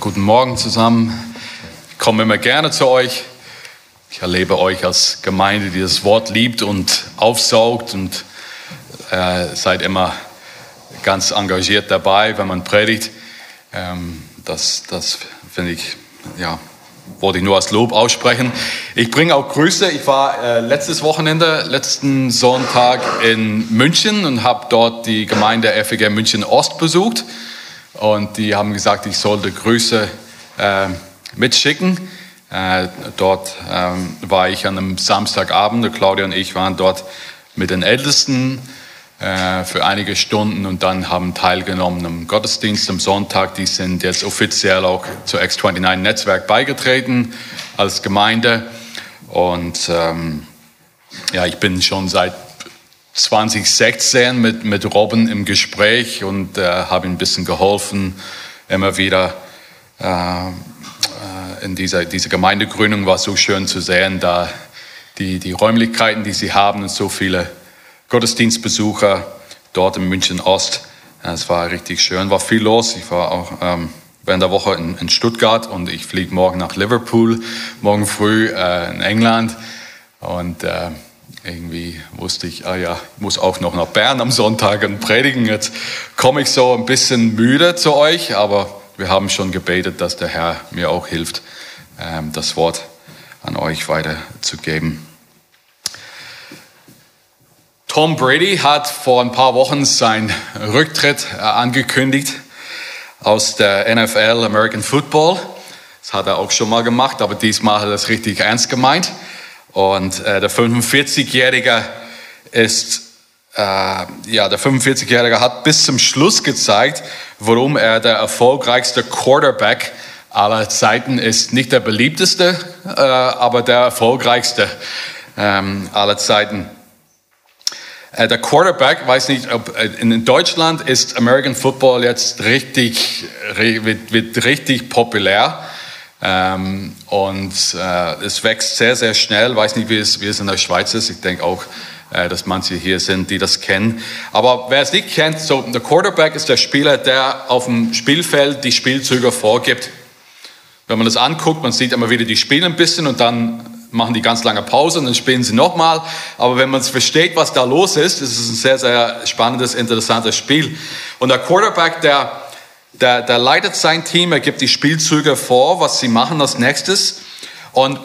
Guten Morgen zusammen. Ich komme immer gerne zu euch. Ich erlebe euch als Gemeinde, die das Wort liebt und aufsaugt und äh, seid immer ganz engagiert dabei, wenn man predigt. Ähm, das das finde ich, ja, wollte ich nur als Lob aussprechen. Ich bringe auch Grüße. Ich war äh, letztes Wochenende, letzten Sonntag in München und habe dort die Gemeinde FEG München Ost besucht. Und die haben gesagt, ich sollte Grüße äh, mitschicken. Äh, dort ähm, war ich an einem Samstagabend, Claudia und ich waren dort mit den Ältesten äh, für einige Stunden und dann haben teilgenommen am Gottesdienst am Sonntag. Die sind jetzt offiziell auch zu X29-Netzwerk beigetreten als Gemeinde. Und ähm, ja, ich bin schon seit 2016 mit, mit Robin im Gespräch und äh, habe ihm ein bisschen geholfen, immer wieder äh, äh, in dieser, dieser Gemeindegründung war so schön zu sehen, da die, die Räumlichkeiten, die sie haben und so viele Gottesdienstbesucher dort in München Ost. Es war richtig schön, war viel los. Ich war auch ähm, während der Woche in, in, Stuttgart und ich fliege morgen nach Liverpool, morgen früh äh, in England. Und äh, irgendwie wusste ich, ah ja, ich muss auch noch nach Bern am Sonntag und predigen. Jetzt komme ich so ein bisschen müde zu euch, aber wir haben schon gebetet, dass der Herr mir auch hilft, ähm, das Wort an euch weiterzugeben. Tom Brady hat vor ein paar Wochen seinen Rücktritt äh, angekündigt aus der NFL, American Football. Das hat er auch schon mal gemacht, aber diesmal hat er es richtig ernst gemeint. Und äh, der 45-Jährige ist, äh, ja, der 45-Jährige hat bis zum Schluss gezeigt, warum er der erfolgreichste Quarterback aller Zeiten ist. Nicht der beliebteste, äh, aber der erfolgreichste ähm, aller Zeiten. Äh, der Quarterback, weiß nicht, ob äh, in Deutschland ist American Football jetzt richtig, wird, wird richtig populär. Ähm, und äh, es wächst sehr, sehr schnell. Ich weiß nicht, wie es, wie es in der Schweiz ist. Ich denke auch, äh, dass manche hier sind, die das kennen. Aber wer es nicht kennt, so der Quarterback ist der Spieler, der auf dem Spielfeld die Spielzüge vorgibt. Wenn man das anguckt, man sieht immer wieder, die spielen ein bisschen und dann machen die ganz lange Pause und dann spielen sie nochmal. Aber wenn man es versteht, was da los ist, ist es ein sehr, sehr spannendes, interessantes Spiel. Und der Quarterback, der der, der leitet sein Team, er gibt die Spielzüge vor, was sie machen als nächstes. Und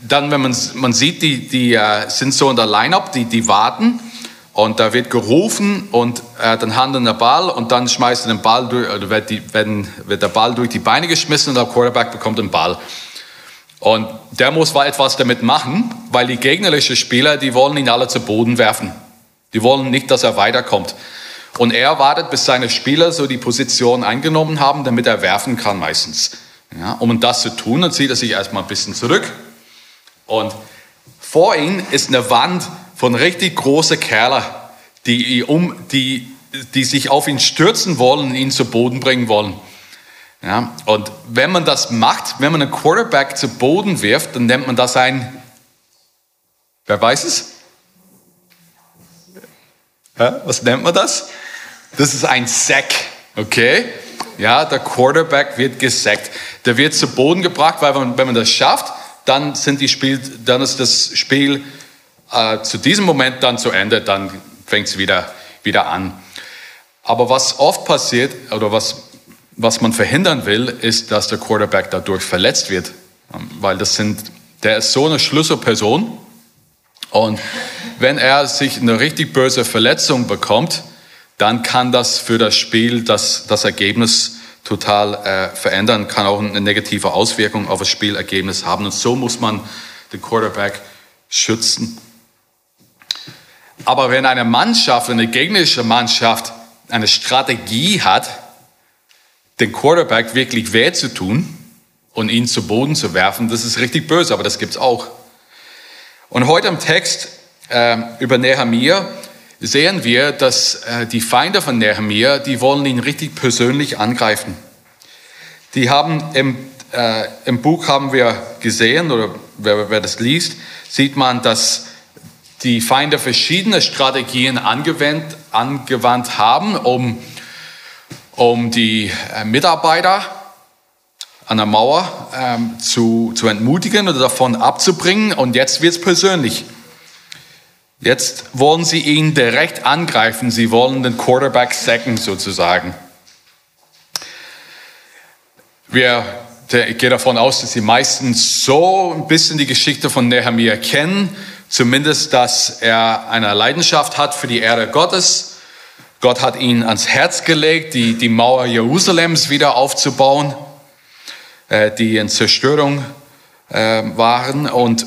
dann, wenn man, man sieht, die, die uh, sind so in der Line-Up, die, die warten. Und da wird gerufen und äh, dann handeln der Ball und dann schmeißt er den Ball durch, oder wird, die, werden, wird der Ball durch die Beine geschmissen und der Quarterback bekommt den Ball. Und der muss mal etwas damit machen, weil die gegnerischen Spieler, die wollen ihn alle zu Boden werfen. Die wollen nicht, dass er weiterkommt. Und er wartet, bis seine Spieler so die Position eingenommen haben, damit er werfen kann meistens. Ja, um das zu tun, dann zieht er sich erstmal ein bisschen zurück. Und vor ihm ist eine Wand von richtig großen Kerlen, die, um, die, die sich auf ihn stürzen wollen und ihn zu Boden bringen wollen. Ja, und wenn man das macht, wenn man einen Quarterback zu Boden wirft, dann nennt man das ein, wer weiß es? Ja, was nennt man das? Das ist ein Sack, okay? Ja, der Quarterback wird gesackt. Der wird zu Boden gebracht, weil man, wenn man das schafft, dann, sind die Spiel, dann ist das Spiel äh, zu diesem Moment dann zu Ende, dann fängt es wieder, wieder an. Aber was oft passiert oder was, was man verhindern will, ist, dass der Quarterback dadurch verletzt wird. Weil das sind, der ist so eine Schlüsselperson. Und wenn er sich eine richtig böse Verletzung bekommt, dann kann das für das Spiel das, das Ergebnis total äh, verändern, kann auch eine negative Auswirkung auf das Spielergebnis haben. Und so muss man den Quarterback schützen. Aber wenn eine Mannschaft, eine gegnerische Mannschaft eine Strategie hat, den Quarterback wirklich weh zu tun und ihn zu Boden zu werfen, das ist richtig böse, aber das gibt's auch. Und heute im Text äh, über Nehemiah sehen wir, dass äh, die Feinde von Nehemiah, die wollen ihn richtig persönlich angreifen. Die haben im, äh, im Buch haben wir gesehen, oder wer, wer das liest, sieht man, dass die Feinde verschiedene Strategien angewandt, angewandt haben, um, um die äh, Mitarbeiter an der Mauer ähm, zu, zu entmutigen oder davon abzubringen. Und jetzt wird es persönlich. Jetzt wollen sie ihn direkt angreifen. Sie wollen den Quarterback sacken sozusagen. Wir, ich gehe davon aus, dass Sie meistens so ein bisschen die Geschichte von Nehemiah kennen. Zumindest, dass er eine Leidenschaft hat für die Ehre Gottes. Gott hat ihn ans Herz gelegt, die, die Mauer Jerusalems wieder aufzubauen. Äh, die in Zerstörung äh, waren. Und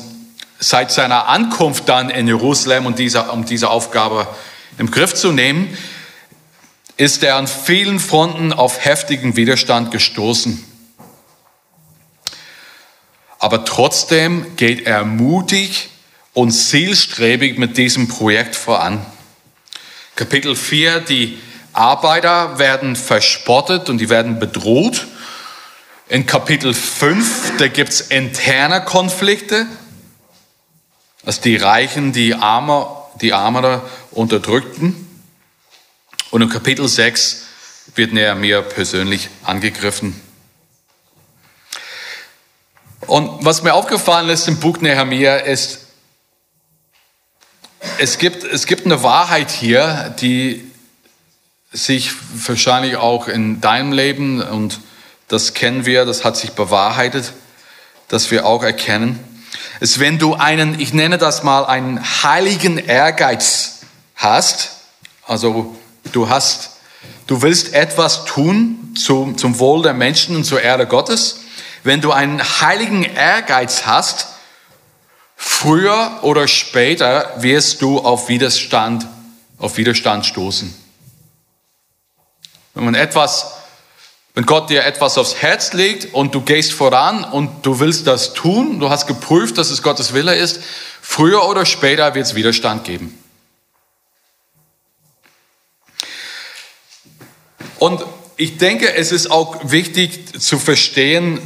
seit seiner Ankunft dann in Jerusalem und diese, um diese Aufgabe im Griff zu nehmen, ist er an vielen Fronten auf heftigen Widerstand gestoßen. Aber trotzdem geht er mutig und zielstrebig mit diesem Projekt voran. Kapitel 4, die Arbeiter werden verspottet und die werden bedroht in Kapitel 5, da gibt es interne Konflikte, dass die Reichen die, Arme, die Armere unterdrückten. Und in Kapitel 6 wird Nehemiah persönlich angegriffen. Und was mir aufgefallen ist im Buch Nehemiah ist, es gibt, es gibt eine Wahrheit hier, die sich wahrscheinlich auch in deinem Leben und das kennen wir, das hat sich bewahrheitet, dass wir auch erkennen, ist, wenn du einen, ich nenne das mal, einen heiligen Ehrgeiz hast, also du hast, du willst etwas tun zum, zum Wohl der Menschen und zur Ehre Gottes, wenn du einen heiligen Ehrgeiz hast, früher oder später wirst du auf Widerstand, auf Widerstand stoßen. Wenn man etwas wenn Gott dir etwas aufs Herz legt und du gehst voran und du willst das tun, du hast geprüft, dass es Gottes Wille ist, früher oder später wird es Widerstand geben. Und ich denke, es ist auch wichtig zu verstehen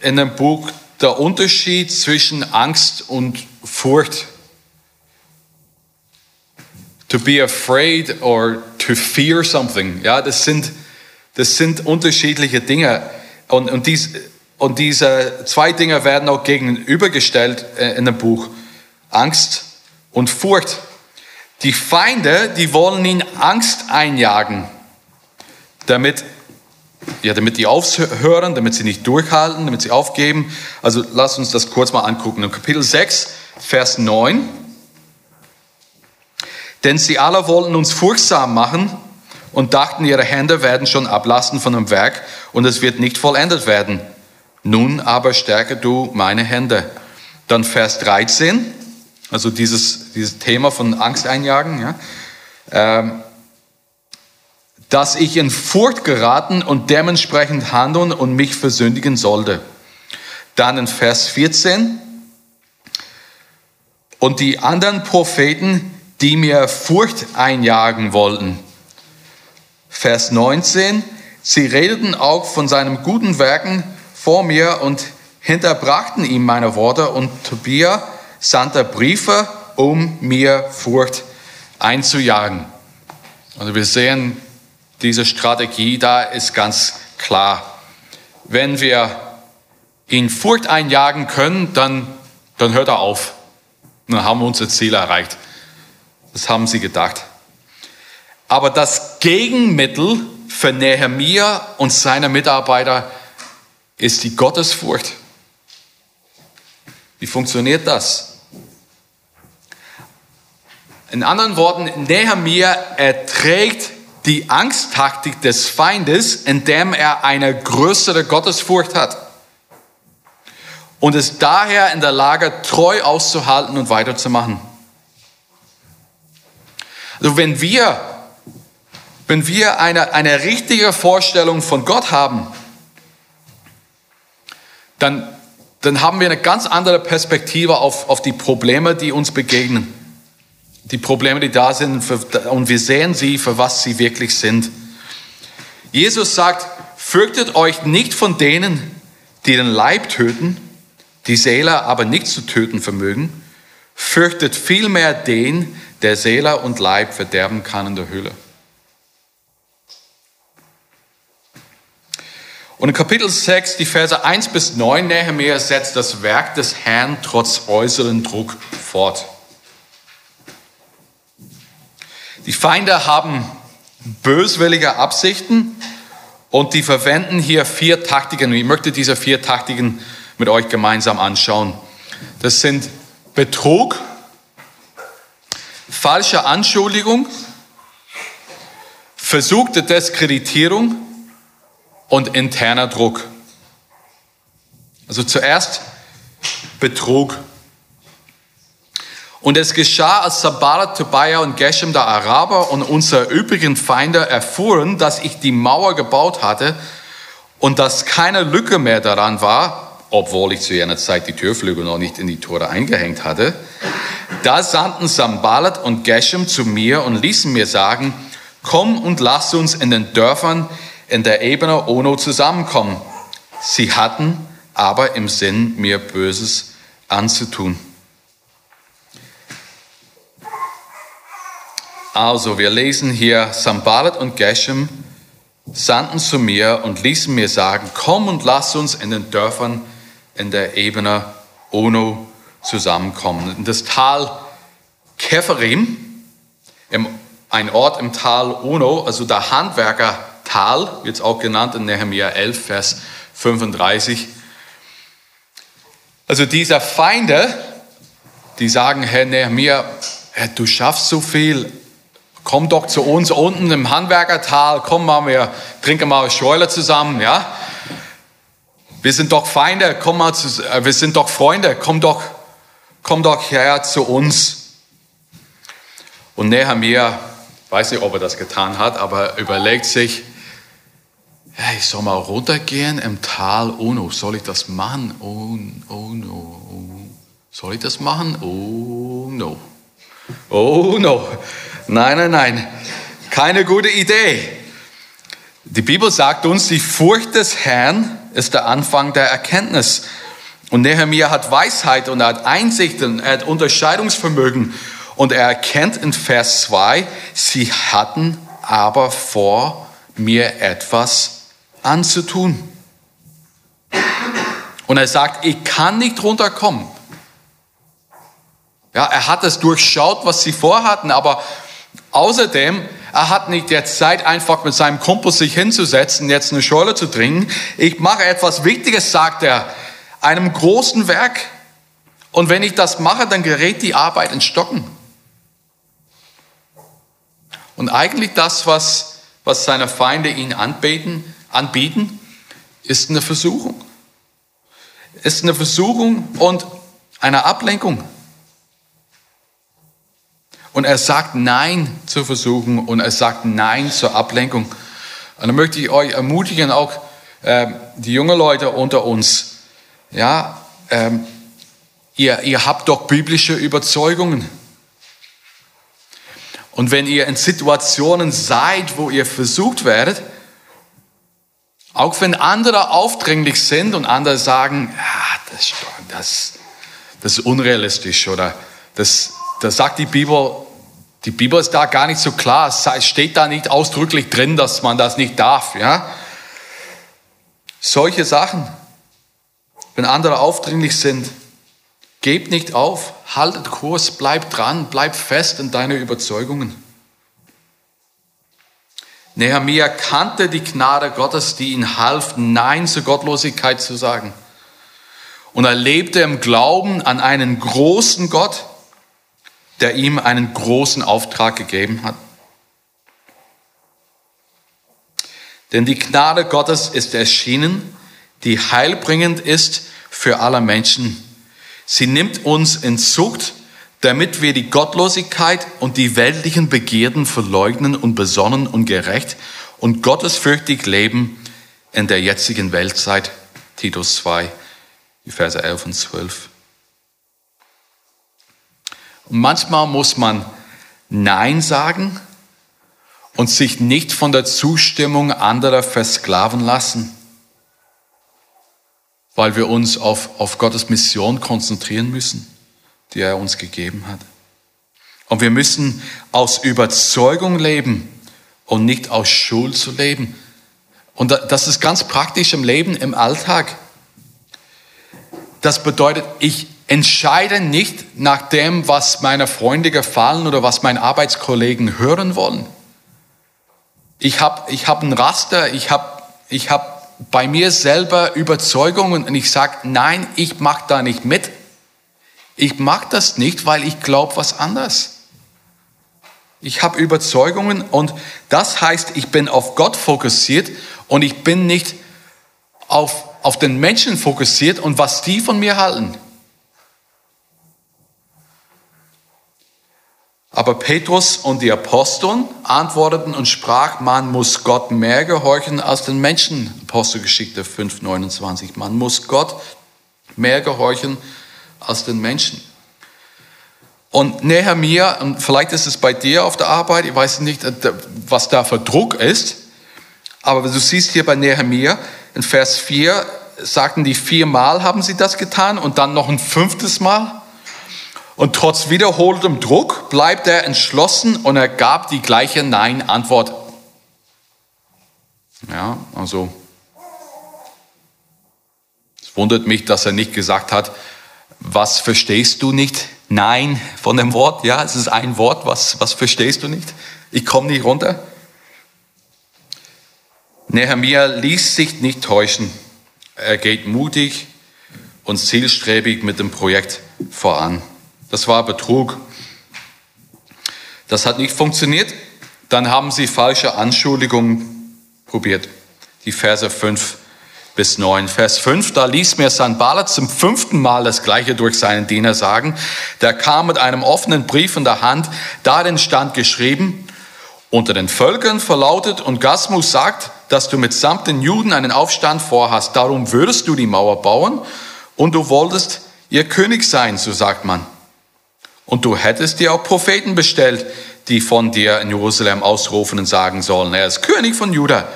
in dem Buch der Unterschied zwischen Angst und Furcht. To be afraid or to fear something. Ja, das sind das sind unterschiedliche Dinge. Und, und, dies, und diese zwei Dinge werden auch gegenübergestellt äh, in dem Buch. Angst und Furcht. Die Feinde, die wollen ihn Angst einjagen, damit, ja, damit die aufhören, damit sie nicht durchhalten, damit sie aufgeben. Also lass uns das kurz mal angucken. In Kapitel 6, Vers 9. Denn sie alle wollten uns furchtsam machen und dachten, ihre Hände werden schon ablassen von dem Werk und es wird nicht vollendet werden. Nun aber stärke du meine Hände. Dann Vers 13, also dieses, dieses Thema von Angst einjagen, ja, ähm, dass ich in Furcht geraten und dementsprechend handeln und mich versündigen sollte. Dann in Vers 14, und die anderen Propheten, die mir Furcht einjagen wollten, Vers 19, sie redeten auch von seinen guten Werken vor mir und hinterbrachten ihm meine Worte und Tobia sandte Briefe, um mir Furcht einzujagen. Also wir sehen, diese Strategie da ist ganz klar. Wenn wir ihn Furcht einjagen können, dann, dann hört er auf. Dann haben wir unser Ziel erreicht. Das haben sie gedacht. Aber das Gegenmittel für Nehemiah und seine Mitarbeiter ist die Gottesfurcht. Wie funktioniert das? In anderen Worten, Nehemiah erträgt die Angsttaktik des Feindes, indem er eine größere Gottesfurcht hat und ist daher in der Lage, treu auszuhalten und weiterzumachen. Also wenn wir wenn wir eine, eine richtige Vorstellung von Gott haben, dann, dann haben wir eine ganz andere Perspektive auf, auf die Probleme, die uns begegnen. Die Probleme, die da sind, für, und wir sehen sie, für was sie wirklich sind. Jesus sagt, fürchtet euch nicht von denen, die den Leib töten, die Seele aber nicht zu töten vermögen. Fürchtet vielmehr den, der Seele und Leib verderben kann in der Höhle. Und in Kapitel 6, die Verse 1 bis 9, Nehemiah setzt das Werk des Herrn trotz äußeren Druck fort. Die Feinde haben böswillige Absichten und die verwenden hier vier Taktiken. Ich möchte diese vier Taktiken mit euch gemeinsam anschauen. Das sind Betrug, falsche Anschuldigung, versuchte Diskreditierung und interner Druck. Also zuerst Betrug. Und es geschah, als Sabbath, Tobiah und Geshem, der Araber und unsere übrigen Feinde erfuhren, dass ich die Mauer gebaut hatte und dass keine Lücke mehr daran war, obwohl ich zu jener Zeit die Türflügel noch nicht in die Tore eingehängt hatte, da sandten Sambalat und Geshem zu mir und ließen mir sagen, komm und lass uns in den Dörfern in der Ebene Ono zusammenkommen. Sie hatten aber im Sinn, mir Böses anzutun. Also, wir lesen hier, Sambalat und Geshem sandten zu mir und ließen mir sagen, komm und lass uns in den Dörfern in der Ebene Ono zusammenkommen. In das Tal Keferim, ein Ort im Tal Ono, also der Handwerkertal, wird auch genannt in Nehemiah 11, Vers 35. Also diese Feinde, die sagen, Herr Nehemiah, du schaffst so viel, komm doch zu uns unten im Handwerkertal, komm mal, wir trinken mal Schäuler zusammen, ja. Wir sind doch Feinde, komm mal zu, äh, wir sind doch Freunde, komm doch, komm doch her zu uns. Und Nehemiah, weiß nicht, ob er das getan hat, aber überlegt sich, hey, ich soll mal runtergehen im Tal, oh no, soll ich das machen? Oh, oh no, oh. soll ich das machen? Oh no, oh no. Nein, nein, nein. Keine gute Idee. Die Bibel sagt uns, die Furcht des Herrn ist der Anfang der Erkenntnis. Und Nehemiah hat Weisheit und er hat Einsichten, er hat Unterscheidungsvermögen. Und er erkennt in Vers 2, sie hatten aber vor, mir etwas anzutun. Und er sagt, ich kann nicht runterkommen. Ja, er hat es durchschaut, was sie vorhatten, aber Außerdem, er hat nicht jetzt Zeit, einfach mit seinem Kumpel sich hinzusetzen, jetzt eine Schorle zu trinken. Ich mache etwas Wichtiges, sagt er, einem großen Werk. Und wenn ich das mache, dann gerät die Arbeit in Stocken. Und eigentlich das, was, was seine Feinde ihn anbeten, anbieten, ist eine Versuchung. Ist eine Versuchung und eine Ablenkung. Und er sagt Nein zur Versuchung und er sagt Nein zur Ablenkung. Und dann möchte ich euch ermutigen, auch äh, die jungen Leute unter uns, ja, ähm, ihr, ihr habt doch biblische Überzeugungen. Und wenn ihr in Situationen seid, wo ihr versucht werdet, auch wenn andere aufdringlich sind und andere sagen, ja, das, das, das ist unrealistisch oder das, das sagt die Bibel die Bibel ist da gar nicht so klar. Es steht da nicht ausdrücklich drin, dass man das nicht darf. Ja? Solche Sachen, wenn andere aufdringlich sind, gebt nicht auf, haltet Kurs, bleib dran, bleib fest in deine Überzeugungen. Nehemiah kannte die Gnade Gottes, die ihn half, Nein zur Gottlosigkeit zu sagen. Und er lebte im Glauben an einen großen Gott, der ihm einen großen Auftrag gegeben hat. Denn die Gnade Gottes ist erschienen, die heilbringend ist für alle Menschen. Sie nimmt uns in Zucht, damit wir die Gottlosigkeit und die weltlichen Begierden verleugnen und besonnen und gerecht und gottesfürchtig leben in der jetzigen Weltzeit. Titus 2, die Verse 11 und 12. Und manchmal muss man Nein sagen und sich nicht von der Zustimmung anderer versklaven lassen, weil wir uns auf, auf Gottes Mission konzentrieren müssen, die er uns gegeben hat. Und wir müssen aus Überzeugung leben und nicht aus Schuld zu leben Und das ist ganz praktisch im Leben, im Alltag. Das bedeutet, ich entscheide nicht nach dem, was meine Freunde gefallen oder was meine Arbeitskollegen hören wollen. Ich habe ich hab ein Raster, ich habe ich hab bei mir selber Überzeugungen und ich sage, nein, ich mache da nicht mit. Ich mache das nicht, weil ich glaube was anderes. Ich habe Überzeugungen und das heißt, ich bin auf Gott fokussiert und ich bin nicht auf, auf den Menschen fokussiert und was die von mir halten. Aber Petrus und die Aposteln antworteten und sprach, man muss Gott mehr gehorchen als den Menschen. Apostelgeschichte 5,29. Man muss Gott mehr gehorchen als den Menschen. Und Nehemiah, und vielleicht ist es bei dir auf der Arbeit, ich weiß nicht, äh, was da für Druck ist, aber du siehst hier bei Nehemiah in Vers 4, sagten die viermal haben sie das getan und dann noch ein fünftes Mal. Und trotz wiederholtem Druck bleibt er entschlossen und er gab die gleiche Nein-Antwort. Ja, also es wundert mich, dass er nicht gesagt hat, was verstehst du nicht? Nein von dem Wort. Ja, es ist ein Wort. Was, was verstehst du nicht? Ich komme nicht runter. Nehemiah ließ sich nicht täuschen. Er geht mutig und zielstrebig mit dem Projekt voran. Das war Betrug. Das hat nicht funktioniert. Dann haben sie falsche Anschuldigungen probiert. Die Verse 5 bis 9. Vers 5, da ließ mir Sanballat zum fünften Mal das Gleiche durch seinen Diener sagen. Der kam mit einem offenen Brief in der Hand, darin stand geschrieben, unter den Völkern verlautet und Gasmus sagt, dass du mitsamt den Juden einen Aufstand vorhast. Darum würdest du die Mauer bauen und du wolltest ihr König sein, so sagt man. Und du hättest dir auch Propheten bestellt, die von dir in Jerusalem ausrufen und sagen sollen, er ist König von Juda.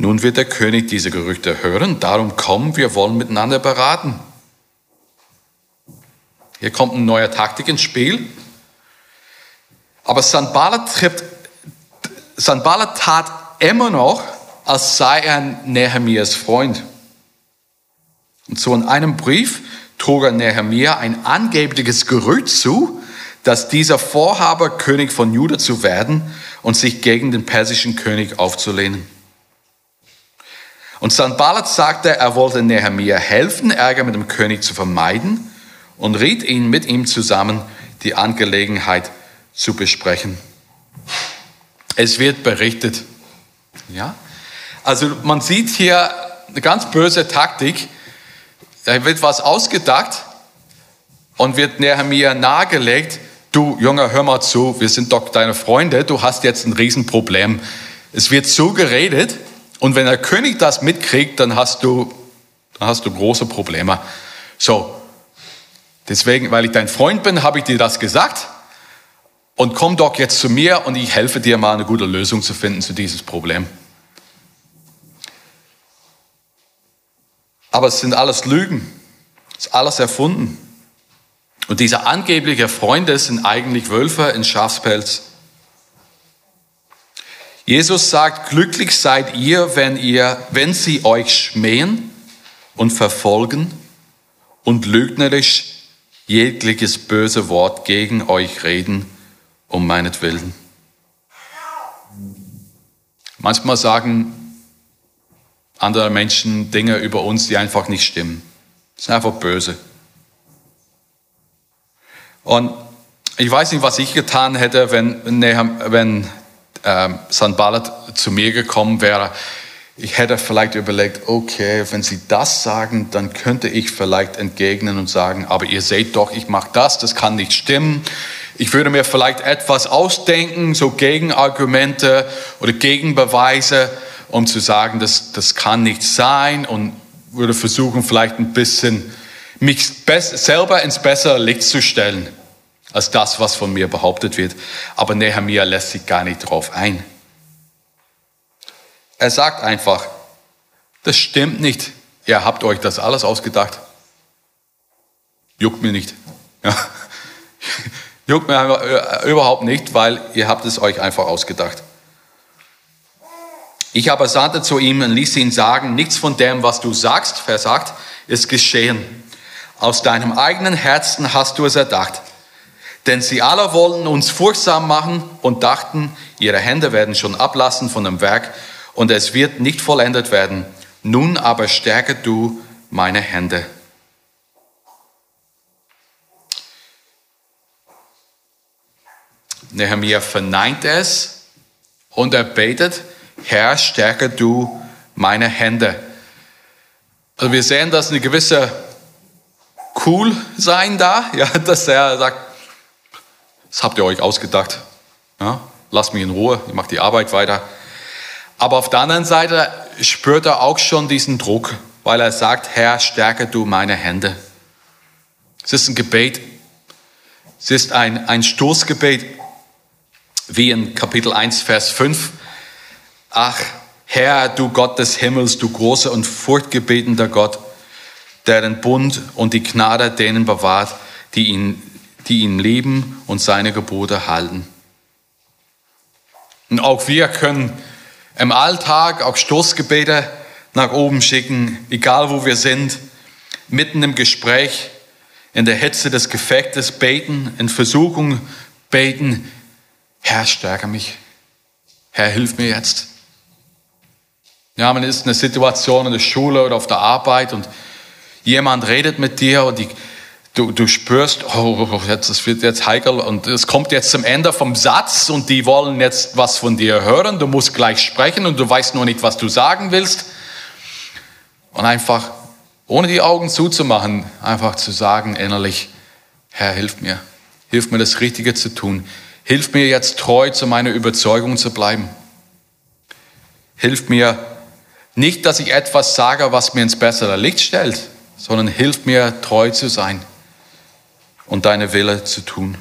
Nun wird der König diese Gerüchte hören, darum komm, wir wollen miteinander beraten. Hier kommt eine neue Taktik ins Spiel. Aber Sanballat, Sanballat tat immer noch, als sei er Nehemias Freund. Und so in einem Brief trug er Nehemia ein angebliches Gerücht zu, dass dieser Vorhaber, König von Juda zu werden und sich gegen den persischen König aufzulehnen. Und Sanballat sagte, er wollte Nehemiah helfen, Ärger mit dem König zu vermeiden und riet ihn mit ihm zusammen, die Angelegenheit zu besprechen. Es wird berichtet. Ja? Also man sieht hier eine ganz böse Taktik. Da wird was ausgedacht und wird Nehemiah nahegelegt. Du, Junger, hör mal zu, wir sind doch deine Freunde, du hast jetzt ein Riesenproblem. Es wird so geredet, und wenn der König das mitkriegt, dann hast du, dann hast du große Probleme. So, deswegen, weil ich dein Freund bin, habe ich dir das gesagt. Und komm doch jetzt zu mir und ich helfe dir mal eine gute Lösung zu finden zu dieses Problem. Aber es sind alles Lügen. Es ist alles erfunden. Und diese angeblichen Freunde sind eigentlich Wölfe in Schafspelz. Jesus sagt, glücklich seid ihr, wenn ihr, wenn sie euch schmähen und verfolgen und lügnerisch jegliches böse Wort gegen euch reden, um meinetwillen. Manchmal sagen andere Menschen Dinge über uns, die einfach nicht stimmen. Das sind einfach böse. Und ich weiß nicht, was ich getan hätte, wenn, wenn ähm, Sanballat zu mir gekommen wäre, ich hätte vielleicht überlegt, okay, wenn Sie das sagen, dann könnte ich vielleicht entgegnen und sagen, aber ihr seht doch, ich mache das, das kann nicht stimmen. Ich würde mir vielleicht etwas ausdenken, so Gegenargumente oder Gegenbeweise, um zu sagen, das, das kann nicht sein und würde versuchen, vielleicht ein bisschen mich selber ins bessere Licht zu stellen als das, was von mir behauptet wird. Aber Nehemiah lässt sich gar nicht darauf ein. Er sagt einfach, das stimmt nicht. Ihr habt euch das alles ausgedacht. Juckt mir nicht. Ja. Juckt mir äh, überhaupt nicht, weil ihr habt es euch einfach ausgedacht. Ich aber sandte zu ihm und ließ ihn sagen, nichts von dem, was du sagst, Vers 8, ist geschehen. Aus deinem eigenen Herzen hast du es erdacht. Denn sie alle wollten uns furchtsam machen und dachten, ihre Hände werden schon ablassen von dem Werk und es wird nicht vollendet werden. Nun aber stärke du meine Hände. Nehemiah verneint es und er betet, Herr, stärke du meine Hände. Also wir sehen, dass eine gewisse cool sein da, ja, dass er sagt, das habt ihr euch ausgedacht. Ja, lasst mich in Ruhe, ich mache die Arbeit weiter. Aber auf der anderen Seite spürt er auch schon diesen Druck, weil er sagt, Herr, stärke du meine Hände. Es ist ein Gebet, es ist ein, ein Stoßgebet, wie in Kapitel 1, Vers 5. Ach, Herr, du Gott des Himmels, du großer und furchtgebetender Gott, der den Bund und die Gnade denen bewahrt, die ihn, die ihn lieben und seine Gebote halten. Und auch wir können im Alltag auch Stoßgebete nach oben schicken, egal wo wir sind, mitten im Gespräch, in der Hitze des Gefechtes beten, in Versuchung beten, Herr, stärke mich. Herr, hilf mir jetzt. Ja, man ist in einer Situation in der Schule oder auf der Arbeit und jemand redet mit dir und die, du, du spürst, oh, jetzt, das wird jetzt heikel und es kommt jetzt zum Ende vom Satz und die wollen jetzt was von dir hören. Du musst gleich sprechen und du weißt nur nicht, was du sagen willst. Und einfach, ohne die Augen zuzumachen, einfach zu sagen innerlich, Herr, hilf mir. Hilf mir, das Richtige zu tun. Hilf mir jetzt treu zu meiner Überzeugung zu bleiben. Hilf mir nicht, dass ich etwas sage, was mir ins bessere Licht stellt, sondern hilf mir treu zu sein und deine Wille zu tun.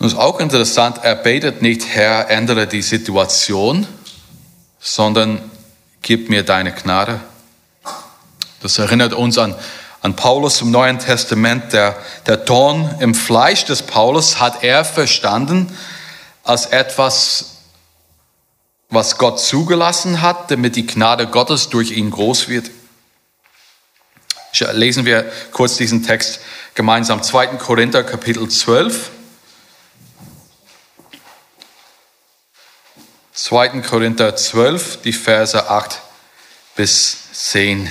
Und ist auch interessant, er betet nicht, Herr, ändere die Situation, sondern gib mir deine Gnade. Das erinnert uns an an Paulus im Neuen Testament, der, der Dorn im Fleisch des Paulus hat er verstanden als etwas, was Gott zugelassen hat, damit die Gnade Gottes durch ihn groß wird. Lesen wir kurz diesen Text gemeinsam. 2. Korinther Kapitel 12. 2. Korinther 12, die Verse 8 bis 10.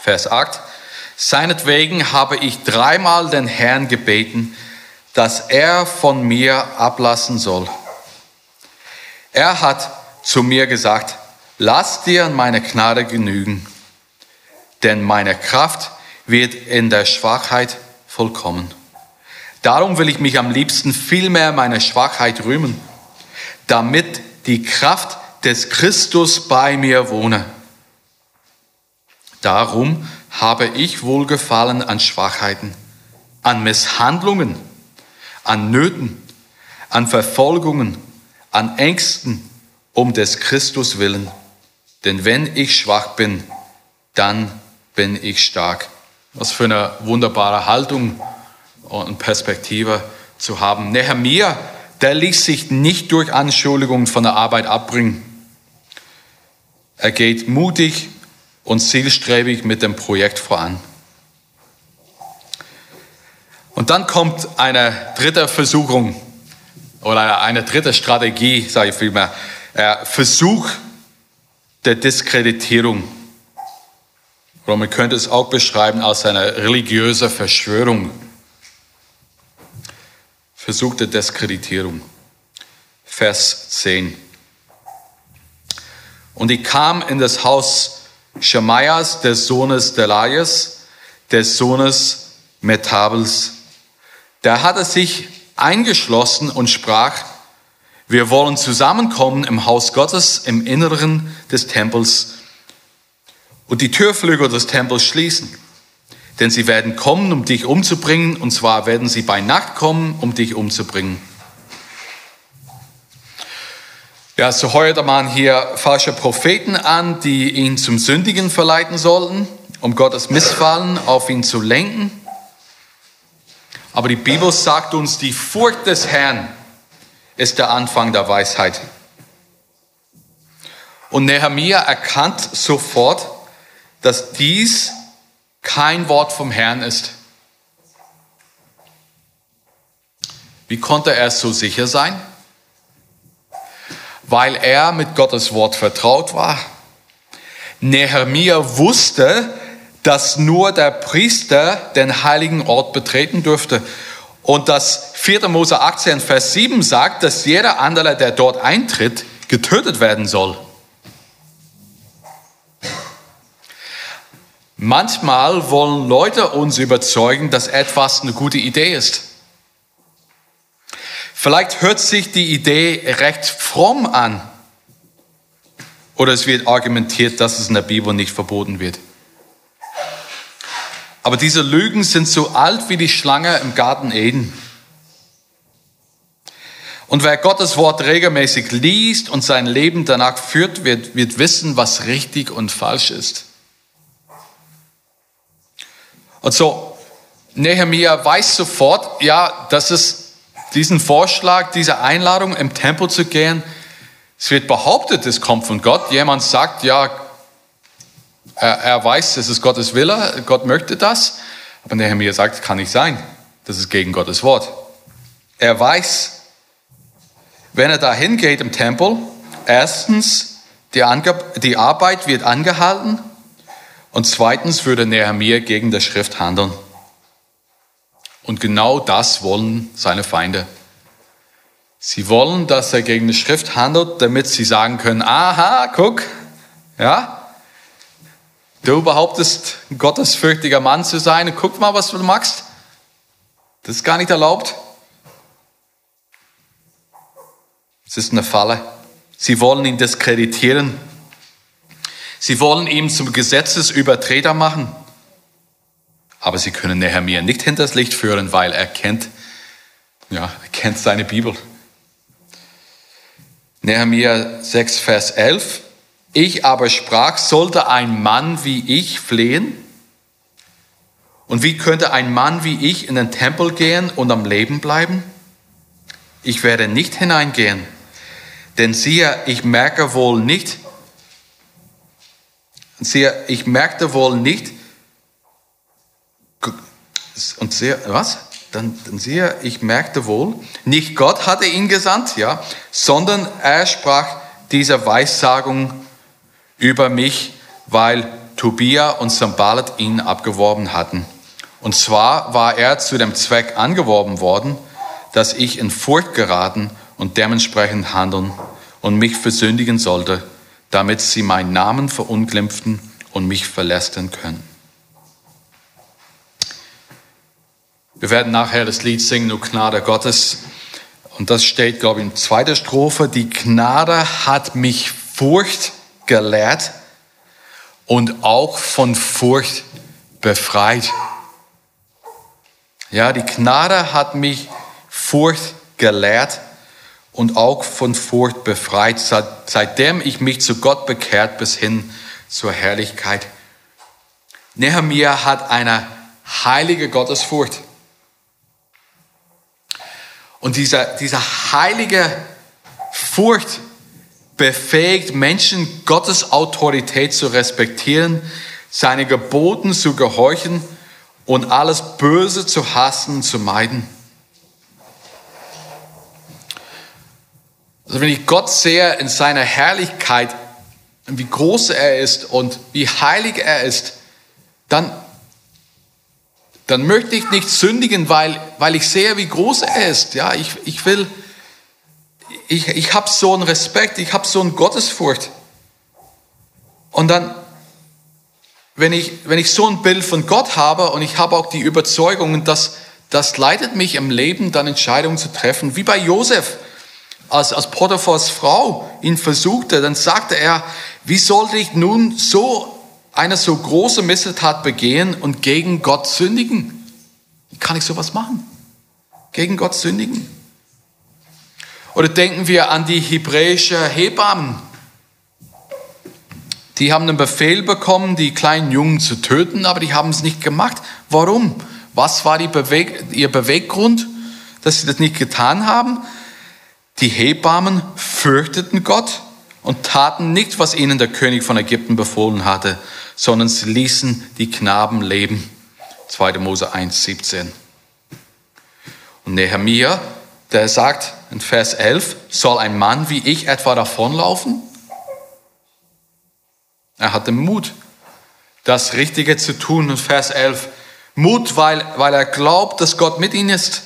Vers 8. Seinetwegen habe ich dreimal den Herrn gebeten, dass er von mir ablassen soll. Er hat zu mir gesagt, lass dir meine Gnade genügen, denn meine Kraft wird in der Schwachheit vollkommen. Darum will ich mich am liebsten vielmehr meiner Schwachheit rühmen, damit die Kraft des Christus bei mir wohne. Darum habe ich Wohlgefallen an Schwachheiten, an Misshandlungen, an Nöten, an Verfolgungen, an Ängsten um des Christus willen. Denn wenn ich schwach bin, dann bin ich stark. Was für eine wunderbare Haltung und Perspektive zu haben. Nehemiah, der ließ sich nicht durch Anschuldigungen von der Arbeit abbringen. Er geht mutig und zielstrebig mit dem Projekt voran. Und dann kommt eine dritte Versuchung oder eine dritte Strategie, sage ich vielmehr, Versuch der Diskreditierung. Oder man könnte es auch beschreiben als eine religiöse Verschwörung. Versuch der Diskreditierung. Vers 10. Und ich kam in das Haus Schemaias, des Sohnes Delaias, des Sohnes Metabels. Der hatte sich eingeschlossen und sprach, wir wollen zusammenkommen im Haus Gottes, im Inneren des Tempels und die Türflügel des Tempels schließen. Denn sie werden kommen, um dich umzubringen, und zwar werden sie bei Nacht kommen, um dich umzubringen. Ja, so heuerte man hier falsche Propheten an, die ihn zum Sündigen verleiten sollten, um Gottes Missfallen auf ihn zu lenken. Aber die Bibel sagt uns, die Furcht des Herrn ist der Anfang der Weisheit. Und Nehemiah erkannt sofort, dass dies kein Wort vom Herrn ist. Wie konnte er so sicher sein? Weil er mit Gottes Wort vertraut war. Nehemiah wusste, dass nur der Priester den heiligen Ort betreten durfte. Und das 4. Mose 18, Vers 7 sagt, dass jeder andere, der dort eintritt, getötet werden soll. Manchmal wollen Leute uns überzeugen, dass etwas eine gute Idee ist. Vielleicht hört sich die Idee recht fromm an. Oder es wird argumentiert, dass es in der Bibel nicht verboten wird. Aber diese Lügen sind so alt wie die Schlange im Garten Eden. Und wer Gottes Wort regelmäßig liest und sein Leben danach führt, wird, wird wissen, was richtig und falsch ist. Und so, Nehemiah weiß sofort, ja, dass es diesen Vorschlag, diese Einladung, im Tempel zu gehen, es wird behauptet, es kommt von Gott. Jemand sagt, ja, er, er weiß, es ist Gottes Wille, Gott möchte das. Aber Nehemiah sagt, kann nicht sein. Das ist gegen Gottes Wort. Er weiß, wenn er da hingeht im Tempel, erstens, die, die Arbeit wird angehalten und zweitens würde Nehemiah gegen die Schrift handeln. Und genau das wollen seine Feinde. Sie wollen, dass er gegen die Schrift handelt, damit sie sagen können, aha, guck, ja, Du behauptest, ein gottesfürchtiger Mann zu sein. Guck mal, was du machst. Das ist gar nicht erlaubt. Es ist eine Falle. Sie wollen ihn diskreditieren. Sie wollen ihn zum Gesetzesübertreter machen. Aber sie können Nehemiah nicht hinters Licht führen, weil er kennt, ja, er kennt seine Bibel. Nehemiah 6, Vers 11. Ich aber sprach, sollte ein Mann wie ich flehen? Und wie könnte ein Mann wie ich in den Tempel gehen und am Leben bleiben? Ich werde nicht hineingehen, denn siehe, ich merke wohl nicht, siehe, ich merkte wohl nicht, und siehe, was? Dann, dann siehe, ich merkte wohl, nicht Gott hatte ihn gesandt, ja, sondern er sprach diese Weissagung über mich, weil Tobia und Sambalat ihn abgeworben hatten. Und zwar war er zu dem Zweck angeworben worden, dass ich in Furcht geraten und dementsprechend handeln und mich versündigen sollte, damit sie meinen Namen verunglimpften und mich verlästern können. Wir werden nachher das Lied singen, nur Gnade Gottes. Und das steht, glaube ich, in zweiter Strophe. Die Gnade hat mich Furcht gelehrt und auch von Furcht befreit. Ja, die Gnade hat mich Furcht gelehrt und auch von Furcht befreit, seitdem ich mich zu Gott bekehrt bis hin zur Herrlichkeit. Nehemiah hat eine heilige Gottesfurcht. Und diese, diese heilige Furcht befähigt Menschen, Gottes Autorität zu respektieren, seine Geboten zu gehorchen und alles Böse zu hassen und zu meiden. Also wenn ich Gott sehe in seiner Herrlichkeit, wie groß er ist und wie heilig er ist, dann, dann möchte ich nicht sündigen, weil, weil ich sehe, wie groß er ist. Ja, ich, ich will, ich, ich habe so einen Respekt, ich habe so eine Gottesfurcht. Und dann, wenn ich, wenn ich so ein Bild von Gott habe und ich habe auch die Überzeugung, dass das leitet mich im Leben, dann Entscheidungen zu treffen, wie bei Josef, als, als Potiphars Frau ihn versuchte, dann sagte er, wie sollte ich nun so eine so große Missetat begehen und gegen Gott sündigen? Wie kann ich sowas machen? Gegen Gott sündigen? Oder denken wir an die hebräische Hebammen. Die haben einen Befehl bekommen, die kleinen Jungen zu töten, aber die haben es nicht gemacht. Warum? Was war Beweg ihr Beweggrund, dass sie das nicht getan haben? Die Hebammen fürchteten Gott und taten nicht, was ihnen der König von Ägypten befohlen hatte, sondern sie ließen die Knaben leben. 2. Mose 1, 17. Und Nehemiah, der sagt in Vers 11, soll ein Mann wie ich etwa davonlaufen? Er hatte Mut, das Richtige zu tun. In Vers 11, Mut, weil, weil er glaubt, dass Gott mit ihm ist.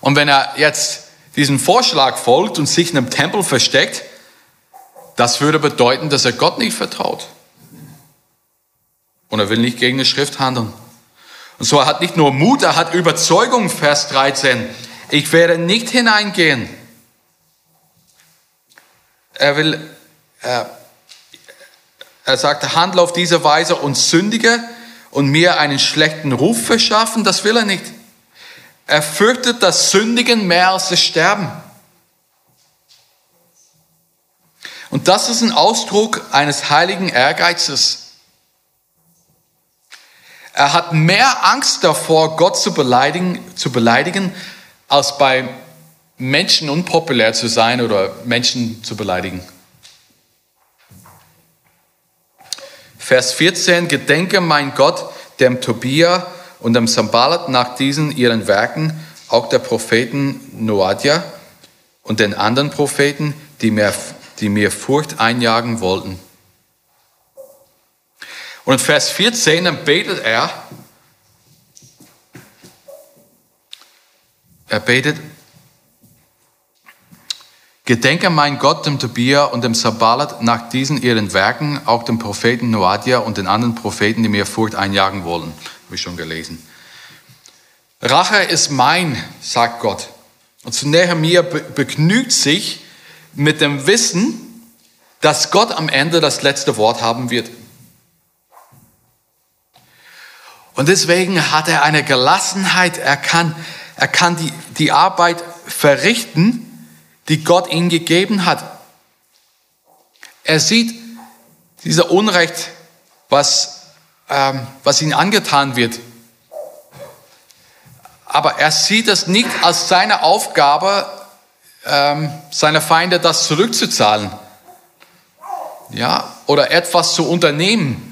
Und wenn er jetzt diesem Vorschlag folgt und sich in einem Tempel versteckt, das würde bedeuten, dass er Gott nicht vertraut. Und er will nicht gegen die Schrift handeln. Und so er hat nicht nur Mut, er hat Überzeugung, Vers 13. Ich werde nicht hineingehen. Er will, er, er sagt, handle auf diese Weise und sündige und mir einen schlechten Ruf verschaffen. Das will er nicht. Er fürchtet das Sündigen mehr als das Sterben. Und das ist ein Ausdruck eines heiligen Ehrgeizes. Er hat mehr Angst davor, Gott zu beleidigen, zu beleidigen, als bei Menschen unpopulär zu sein oder Menschen zu beleidigen. Vers 14, Gedenke mein Gott, dem Tobia und dem Sambalat nach diesen ihren Werken, auch der Propheten Noadja und den anderen Propheten, die mir, die mir Furcht einjagen wollten. Und in Vers 14 dann betet er, er betet, Gedenke mein Gott dem Tobia und dem Sabbalat nach diesen ihren Werken, auch dem Propheten Noadia und den anderen Propheten, die mir Furcht einjagen wollen. Habe ich schon gelesen. Rache ist mein, sagt Gott. Und zu Nehemiah begnügt sich mit dem Wissen, dass Gott am Ende das letzte Wort haben wird. Und deswegen hat er eine Gelassenheit, er kann, er kann die, die Arbeit verrichten, die Gott ihm gegeben hat. Er sieht dieser Unrecht, was, ähm, was ihm angetan wird. Aber er sieht es nicht als seine Aufgabe, ähm, seine Feinde das zurückzuzahlen. Ja, oder etwas zu unternehmen.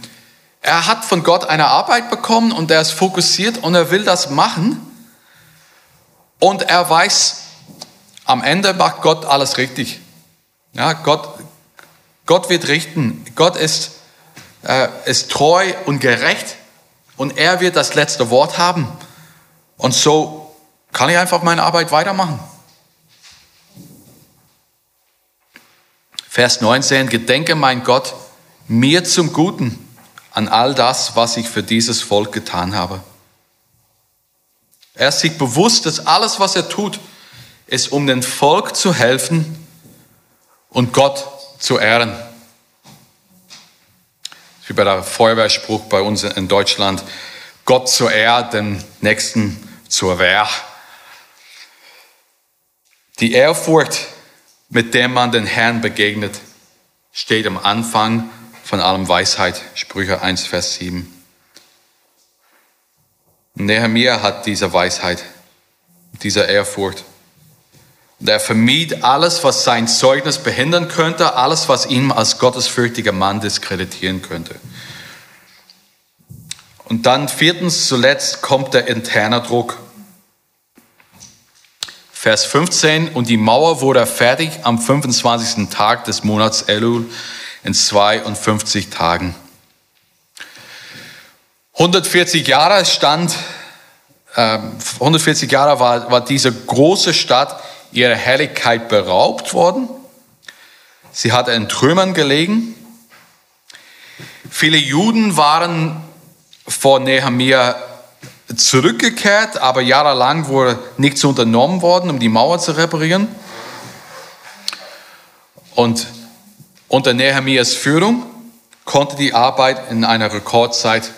Er hat von Gott eine Arbeit bekommen und er ist fokussiert und er will das machen. Und er weiß, am Ende macht Gott alles richtig. Ja, Gott, Gott wird richten. Gott ist, äh, ist treu und gerecht und er wird das letzte Wort haben. Und so kann ich einfach meine Arbeit weitermachen. Vers 19, Gedenke mein Gott mir zum Guten an all das, was ich für dieses Volk getan habe. Er ist sich bewusst, dass alles, was er tut, ist, um dem Volk zu helfen und Gott zu ehren. Wie bei der Feuerwehrspruch bei uns in Deutschland, Gott zur Ehre, den Nächsten zur Wehr. Die Ehrfurcht, mit der man den Herrn begegnet, steht am Anfang von allem Weisheit. Sprüche 1, Vers 7. Nehemiah hat diese Weisheit, diese Ehrfurcht. Und er vermied alles, was sein Zeugnis behindern könnte, alles, was ihn als gottesfürchtiger Mann diskreditieren könnte. Und dann viertens, zuletzt kommt der interne Druck. Vers 15, und die Mauer wurde fertig am 25. Tag des Monats Elul in 52 Tagen. 140 Jahre stand, äh, 140 Jahre war, war diese große Stadt ihrer Herrlichkeit beraubt worden. Sie hatte in Trümmern gelegen. Viele Juden waren vor Nehemiah zurückgekehrt, aber jahrelang wurde nichts unternommen worden, um die Mauer zu reparieren. Und unter Nehemias Führung konnte die Arbeit in einer Rekordzeit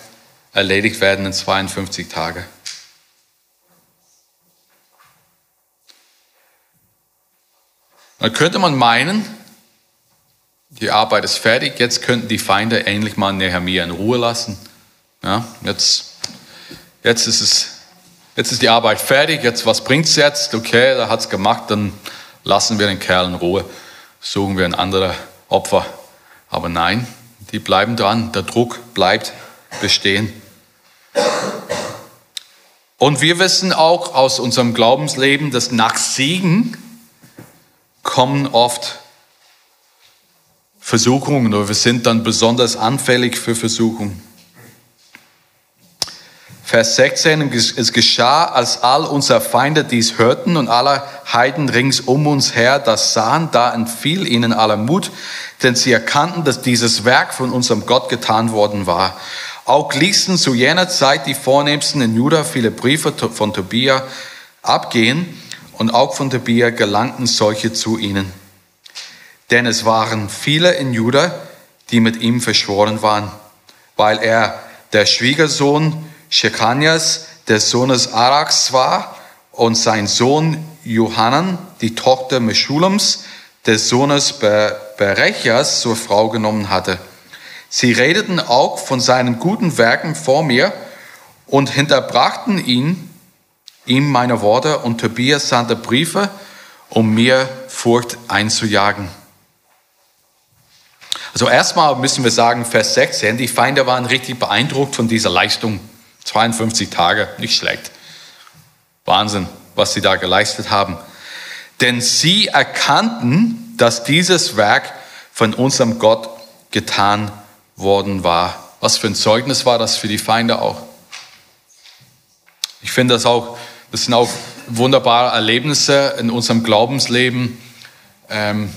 erledigt werden in 52 Tagen. Dann könnte man meinen, die Arbeit ist fertig, jetzt könnten die Feinde endlich mal Nehemia in Ruhe lassen Ja, jetzt, jetzt, ist es, jetzt ist die Arbeit fertig, jetzt was bringt es jetzt? Okay, da hat es gemacht, dann lassen wir den Kerl in Ruhe, suchen wir ein anderes Opfer. Aber nein, die bleiben dran, der Druck bleibt bestehen. Und wir wissen auch aus unserem Glaubensleben, dass nach Siegen kommen oft Versuchungen oder wir sind dann besonders anfällig für Versuchungen. Vers 16, es geschah, als all unsere Feinde dies hörten und alle Heiden rings um uns her das sahen, da entfiel ihnen aller Mut, denn sie erkannten, dass dieses Werk von unserem Gott getan worden war. Auch ließen zu jener Zeit die Vornehmsten in Juda viele Briefe von Tobia abgehen und auch von Tobia gelangten solche zu ihnen. Denn es waren viele in Juda, die mit ihm verschworen waren, weil er der Schwiegersohn Shekanias, des Sohnes Arax war, und sein Sohn Johanan, die Tochter Meschulams, des Sohnes Berechas, zur Frau genommen hatte. Sie redeten auch von seinen guten Werken vor mir und hinterbrachten ihn, ihm meine Worte, und Tobias sandte Briefe, um mir Furcht einzujagen. Also erstmal müssen wir sagen, Vers 16, die Feinde waren richtig beeindruckt von dieser Leistung 52 Tage, nicht schlecht. Wahnsinn, was sie da geleistet haben. Denn sie erkannten, dass dieses Werk von unserem Gott getan worden war. Was für ein Zeugnis war das für die Feinde auch? Ich finde das auch, das sind auch wunderbare Erlebnisse in unserem Glaubensleben. Ähm,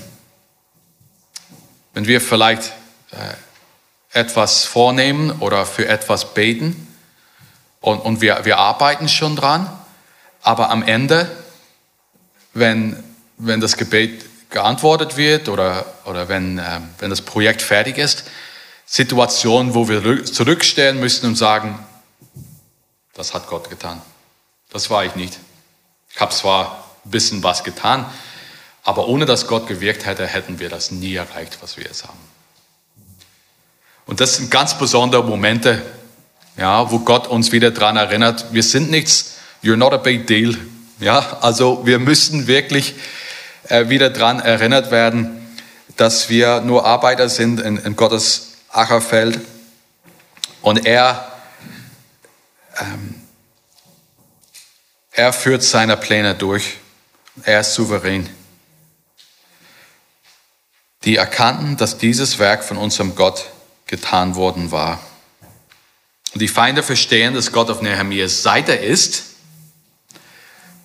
wenn wir vielleicht äh, etwas vornehmen oder für etwas beten und, und wir, wir arbeiten schon dran, aber am Ende, wenn, wenn das Gebet geantwortet wird oder, oder wenn, äh, wenn das Projekt fertig ist, Situationen, wo wir zurückstellen müssen und sagen, das hat Gott getan. Das war ich nicht. Ich habe zwar ein bisschen was getan, aber ohne dass Gott gewirkt hätte, hätten wir das nie erreicht, was wir jetzt haben. Und das sind ganz besondere Momente, ja, wo Gott uns wieder daran erinnert, wir sind nichts, you're not a big deal. Ja, also wir müssen wirklich äh, wieder daran erinnert werden, dass wir nur Arbeiter sind in, in Gottes Ackerfeld und er, ähm, er führt seine Pläne durch. Er ist souverän. Die erkannten, dass dieses Werk von unserem Gott getan worden war. Und die Feinde verstehen, dass Gott auf Nehemias Seite ist.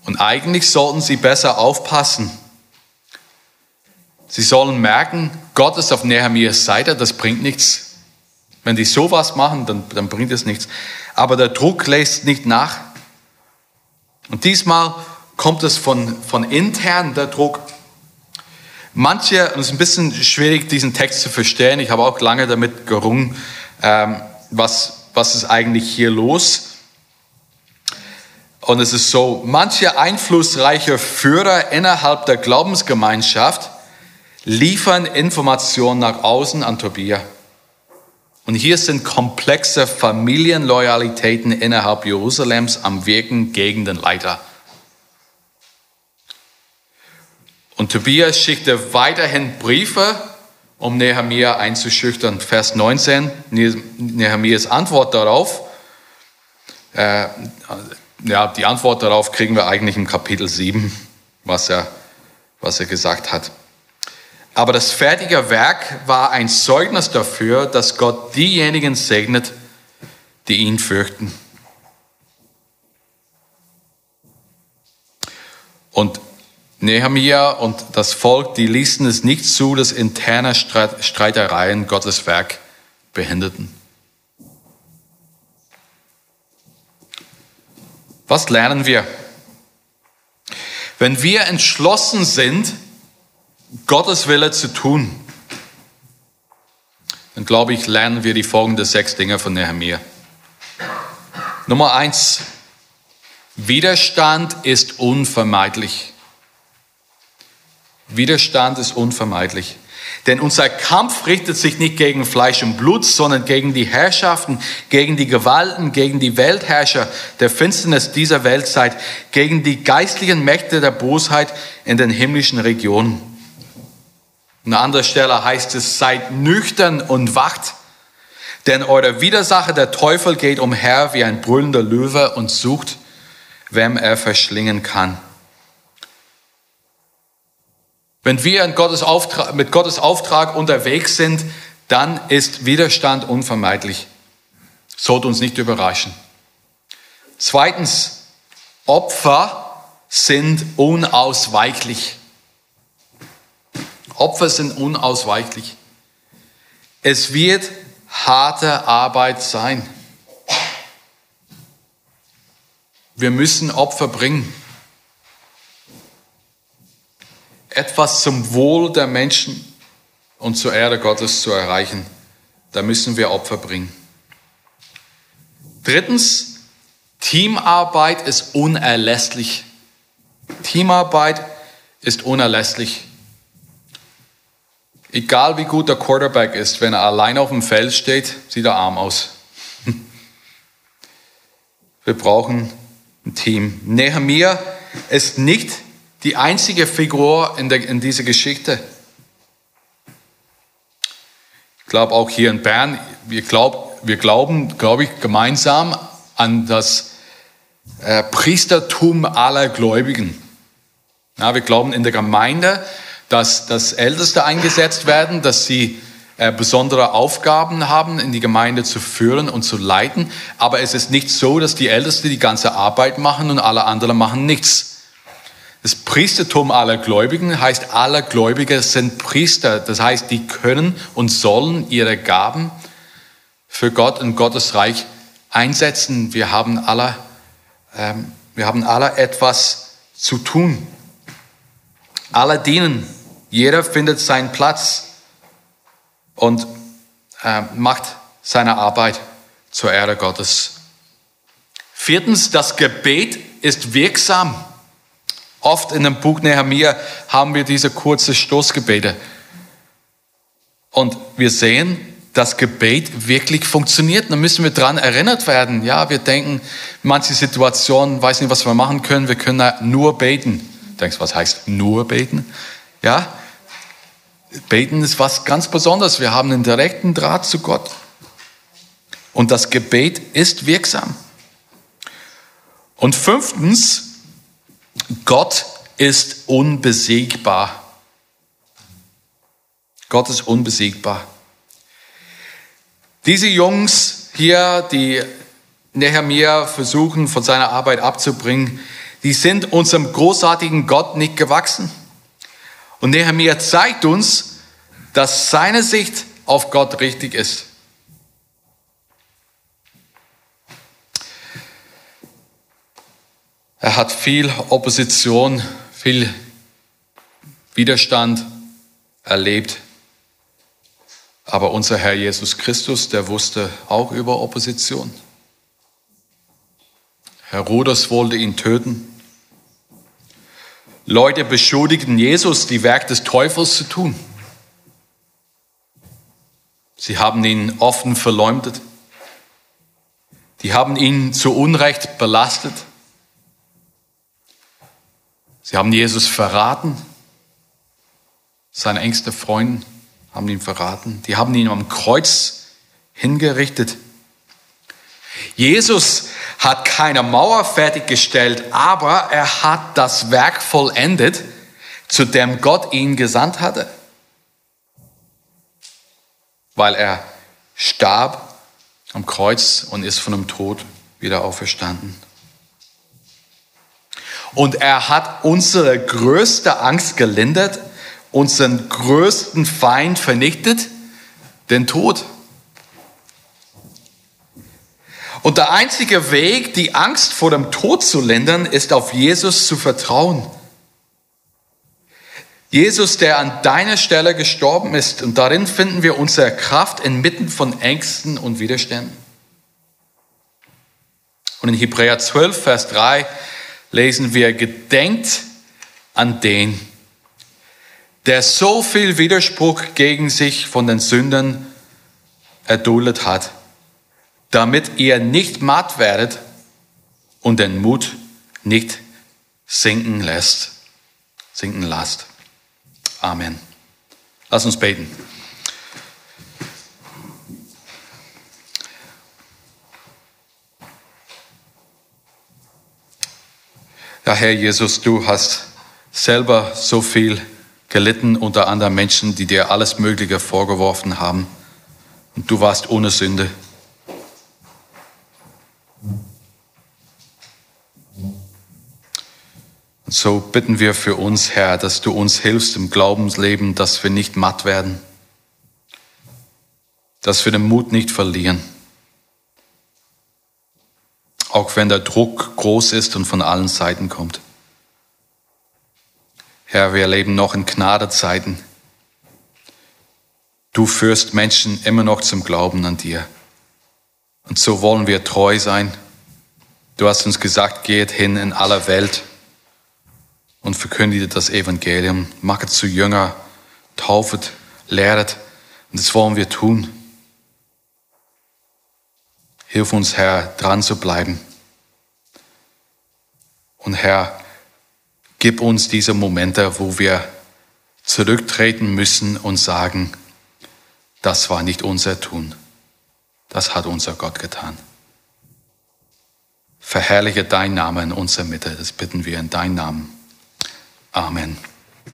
Und eigentlich sollten sie besser aufpassen. Sie sollen merken, Gott ist auf Nehemias Seite, das bringt nichts. Wenn die sowas machen, dann, dann bringt es nichts. Aber der Druck lässt nicht nach. Und diesmal kommt es von, von intern, der Druck. Manche, und es ist ein bisschen schwierig, diesen Text zu verstehen, ich habe auch lange damit gerungen, ähm, was, was ist eigentlich hier los? Und es ist so, manche einflussreiche Führer innerhalb der Glaubensgemeinschaft liefern Informationen nach außen an Tobia. Und hier sind komplexe Familienloyalitäten innerhalb Jerusalems am Wirken gegen den Leiter. Und Tobias schickte weiterhin Briefe um Nehemiah einzuschüchtern. Vers 19, Nehemias Antwort darauf, äh, ja, die Antwort darauf kriegen wir eigentlich im Kapitel 7, was er, was er gesagt hat. Aber das fertige Werk war ein Zeugnis dafür, dass Gott diejenigen segnet, die ihn fürchten. Und Nehemiah und das Volk, die ließen es nicht zu, dass interne Streitereien Gottes Werk behinderten. Was lernen wir? Wenn wir entschlossen sind, Gottes Wille zu tun, dann glaube ich, lernen wir die folgenden sechs Dinge von Nehemiah. Nummer eins, Widerstand ist unvermeidlich. Widerstand ist unvermeidlich. Denn unser Kampf richtet sich nicht gegen Fleisch und Blut, sondern gegen die Herrschaften, gegen die Gewalten, gegen die Weltherrscher der Finsternis dieser Weltzeit, gegen die geistlichen Mächte der Bosheit in den himmlischen Regionen. An anderer Stelle heißt es, seid nüchtern und wacht, denn euer Widersacher, der Teufel, geht umher wie ein brüllender Löwe und sucht, wem er verschlingen kann. Wenn wir Gottes Auftrag, mit Gottes Auftrag unterwegs sind, dann ist Widerstand unvermeidlich. Sollte uns nicht überraschen. Zweitens, Opfer sind unausweichlich. Opfer sind unausweichlich. Es wird harte Arbeit sein. Wir müssen Opfer bringen. Etwas zum Wohl der Menschen und zur Ehre Gottes zu erreichen, da müssen wir Opfer bringen. Drittens, Teamarbeit ist unerlässlich. Teamarbeit ist unerlässlich. Egal wie gut der Quarterback ist, wenn er allein auf dem Feld steht, sieht er arm aus. Wir brauchen ein Team. Nehemiah ist nicht die einzige Figur in, der, in dieser Geschichte. Ich glaube auch hier in Bern, wir, glaub, wir glauben, glaube ich, gemeinsam an das äh, Priestertum aller Gläubigen. Ja, wir glauben in der Gemeinde, dass, dass Älteste eingesetzt werden, dass sie äh, besondere Aufgaben haben, in die Gemeinde zu führen und zu leiten. Aber es ist nicht so, dass die Ältesten die ganze Arbeit machen und alle anderen machen nichts. Das Priestertum aller Gläubigen heißt, alle Gläubige sind Priester. Das heißt, die können und sollen ihre Gaben für Gott und Gottes Reich einsetzen. Wir haben alle, ähm, wir haben alle etwas zu tun. Alle dienen. Jeder findet seinen Platz und äh, macht seine Arbeit zur Ehre Gottes. Viertens, das Gebet ist wirksam. Oft in dem Buch Nehemiah haben wir diese kurze Stoßgebete. Und wir sehen, dass Gebet wirklich funktioniert. Dann müssen wir daran erinnert werden. Ja, wir denken, manche Situationen, weiß nicht, was wir machen können, wir können nur beten. Du denkst, was heißt nur beten? Ja, beten ist was ganz Besonderes. Wir haben einen direkten Draht zu Gott. Und das Gebet ist wirksam. Und fünftens, Gott ist unbesiegbar. Gott ist unbesiegbar. Diese Jungs hier, die Nehemiah versuchen, von seiner Arbeit abzubringen, die sind unserem großartigen Gott nicht gewachsen. Und Nehemiah zeigt uns, dass seine Sicht auf Gott richtig ist. Er hat viel Opposition, viel Widerstand erlebt. Aber unser Herr Jesus Christus, der wusste auch über Opposition. Herodes wollte ihn töten. Leute beschuldigten Jesus, die Werk des Teufels zu tun. Sie haben ihn offen verleumdet. Die haben ihn zu Unrecht belastet. Sie haben Jesus verraten. Seine engsten Freunde haben ihn verraten. Die haben ihn am Kreuz hingerichtet. Jesus hat keine Mauer fertiggestellt, aber er hat das Werk vollendet, zu dem Gott ihn gesandt hatte. Weil er starb am Kreuz und ist von dem Tod wieder auferstanden. Und er hat unsere größte Angst gelindert, unseren größten Feind vernichtet, den Tod. Und der einzige Weg, die Angst vor dem Tod zu lindern, ist auf Jesus zu vertrauen. Jesus, der an deiner Stelle gestorben ist, und darin finden wir unsere Kraft inmitten von Ängsten und Widerständen. Und in Hebräer 12, Vers 3 lesen wir, gedenkt an den, der so viel Widerspruch gegen sich von den Sündern erduldet hat, damit ihr nicht matt werdet und den Mut nicht sinken lässt, sinken lasst. Amen. Lass uns beten. Ja, Herr Jesus, du hast selber so viel gelitten unter anderen Menschen, die dir alles Mögliche vorgeworfen haben. Und du warst ohne Sünde. Und so bitten wir für uns, Herr, dass du uns hilfst im Glaubensleben, dass wir nicht matt werden, dass wir den Mut nicht verlieren auch wenn der Druck groß ist und von allen Seiten kommt. Herr, wir leben noch in Gnadezeiten. Du führst Menschen immer noch zum Glauben an dir. Und so wollen wir treu sein. Du hast uns gesagt, geht hin in aller Welt und verkündigt das Evangelium, machet zu Jünger, taufet, lehret. Und das wollen wir tun. Hilf uns, Herr, dran zu bleiben. Und Herr, gib uns diese Momente, wo wir zurücktreten müssen und sagen, das war nicht unser Tun, das hat unser Gott getan. Verherrliche dein Name in unserer Mitte, das bitten wir in deinem Namen. Amen.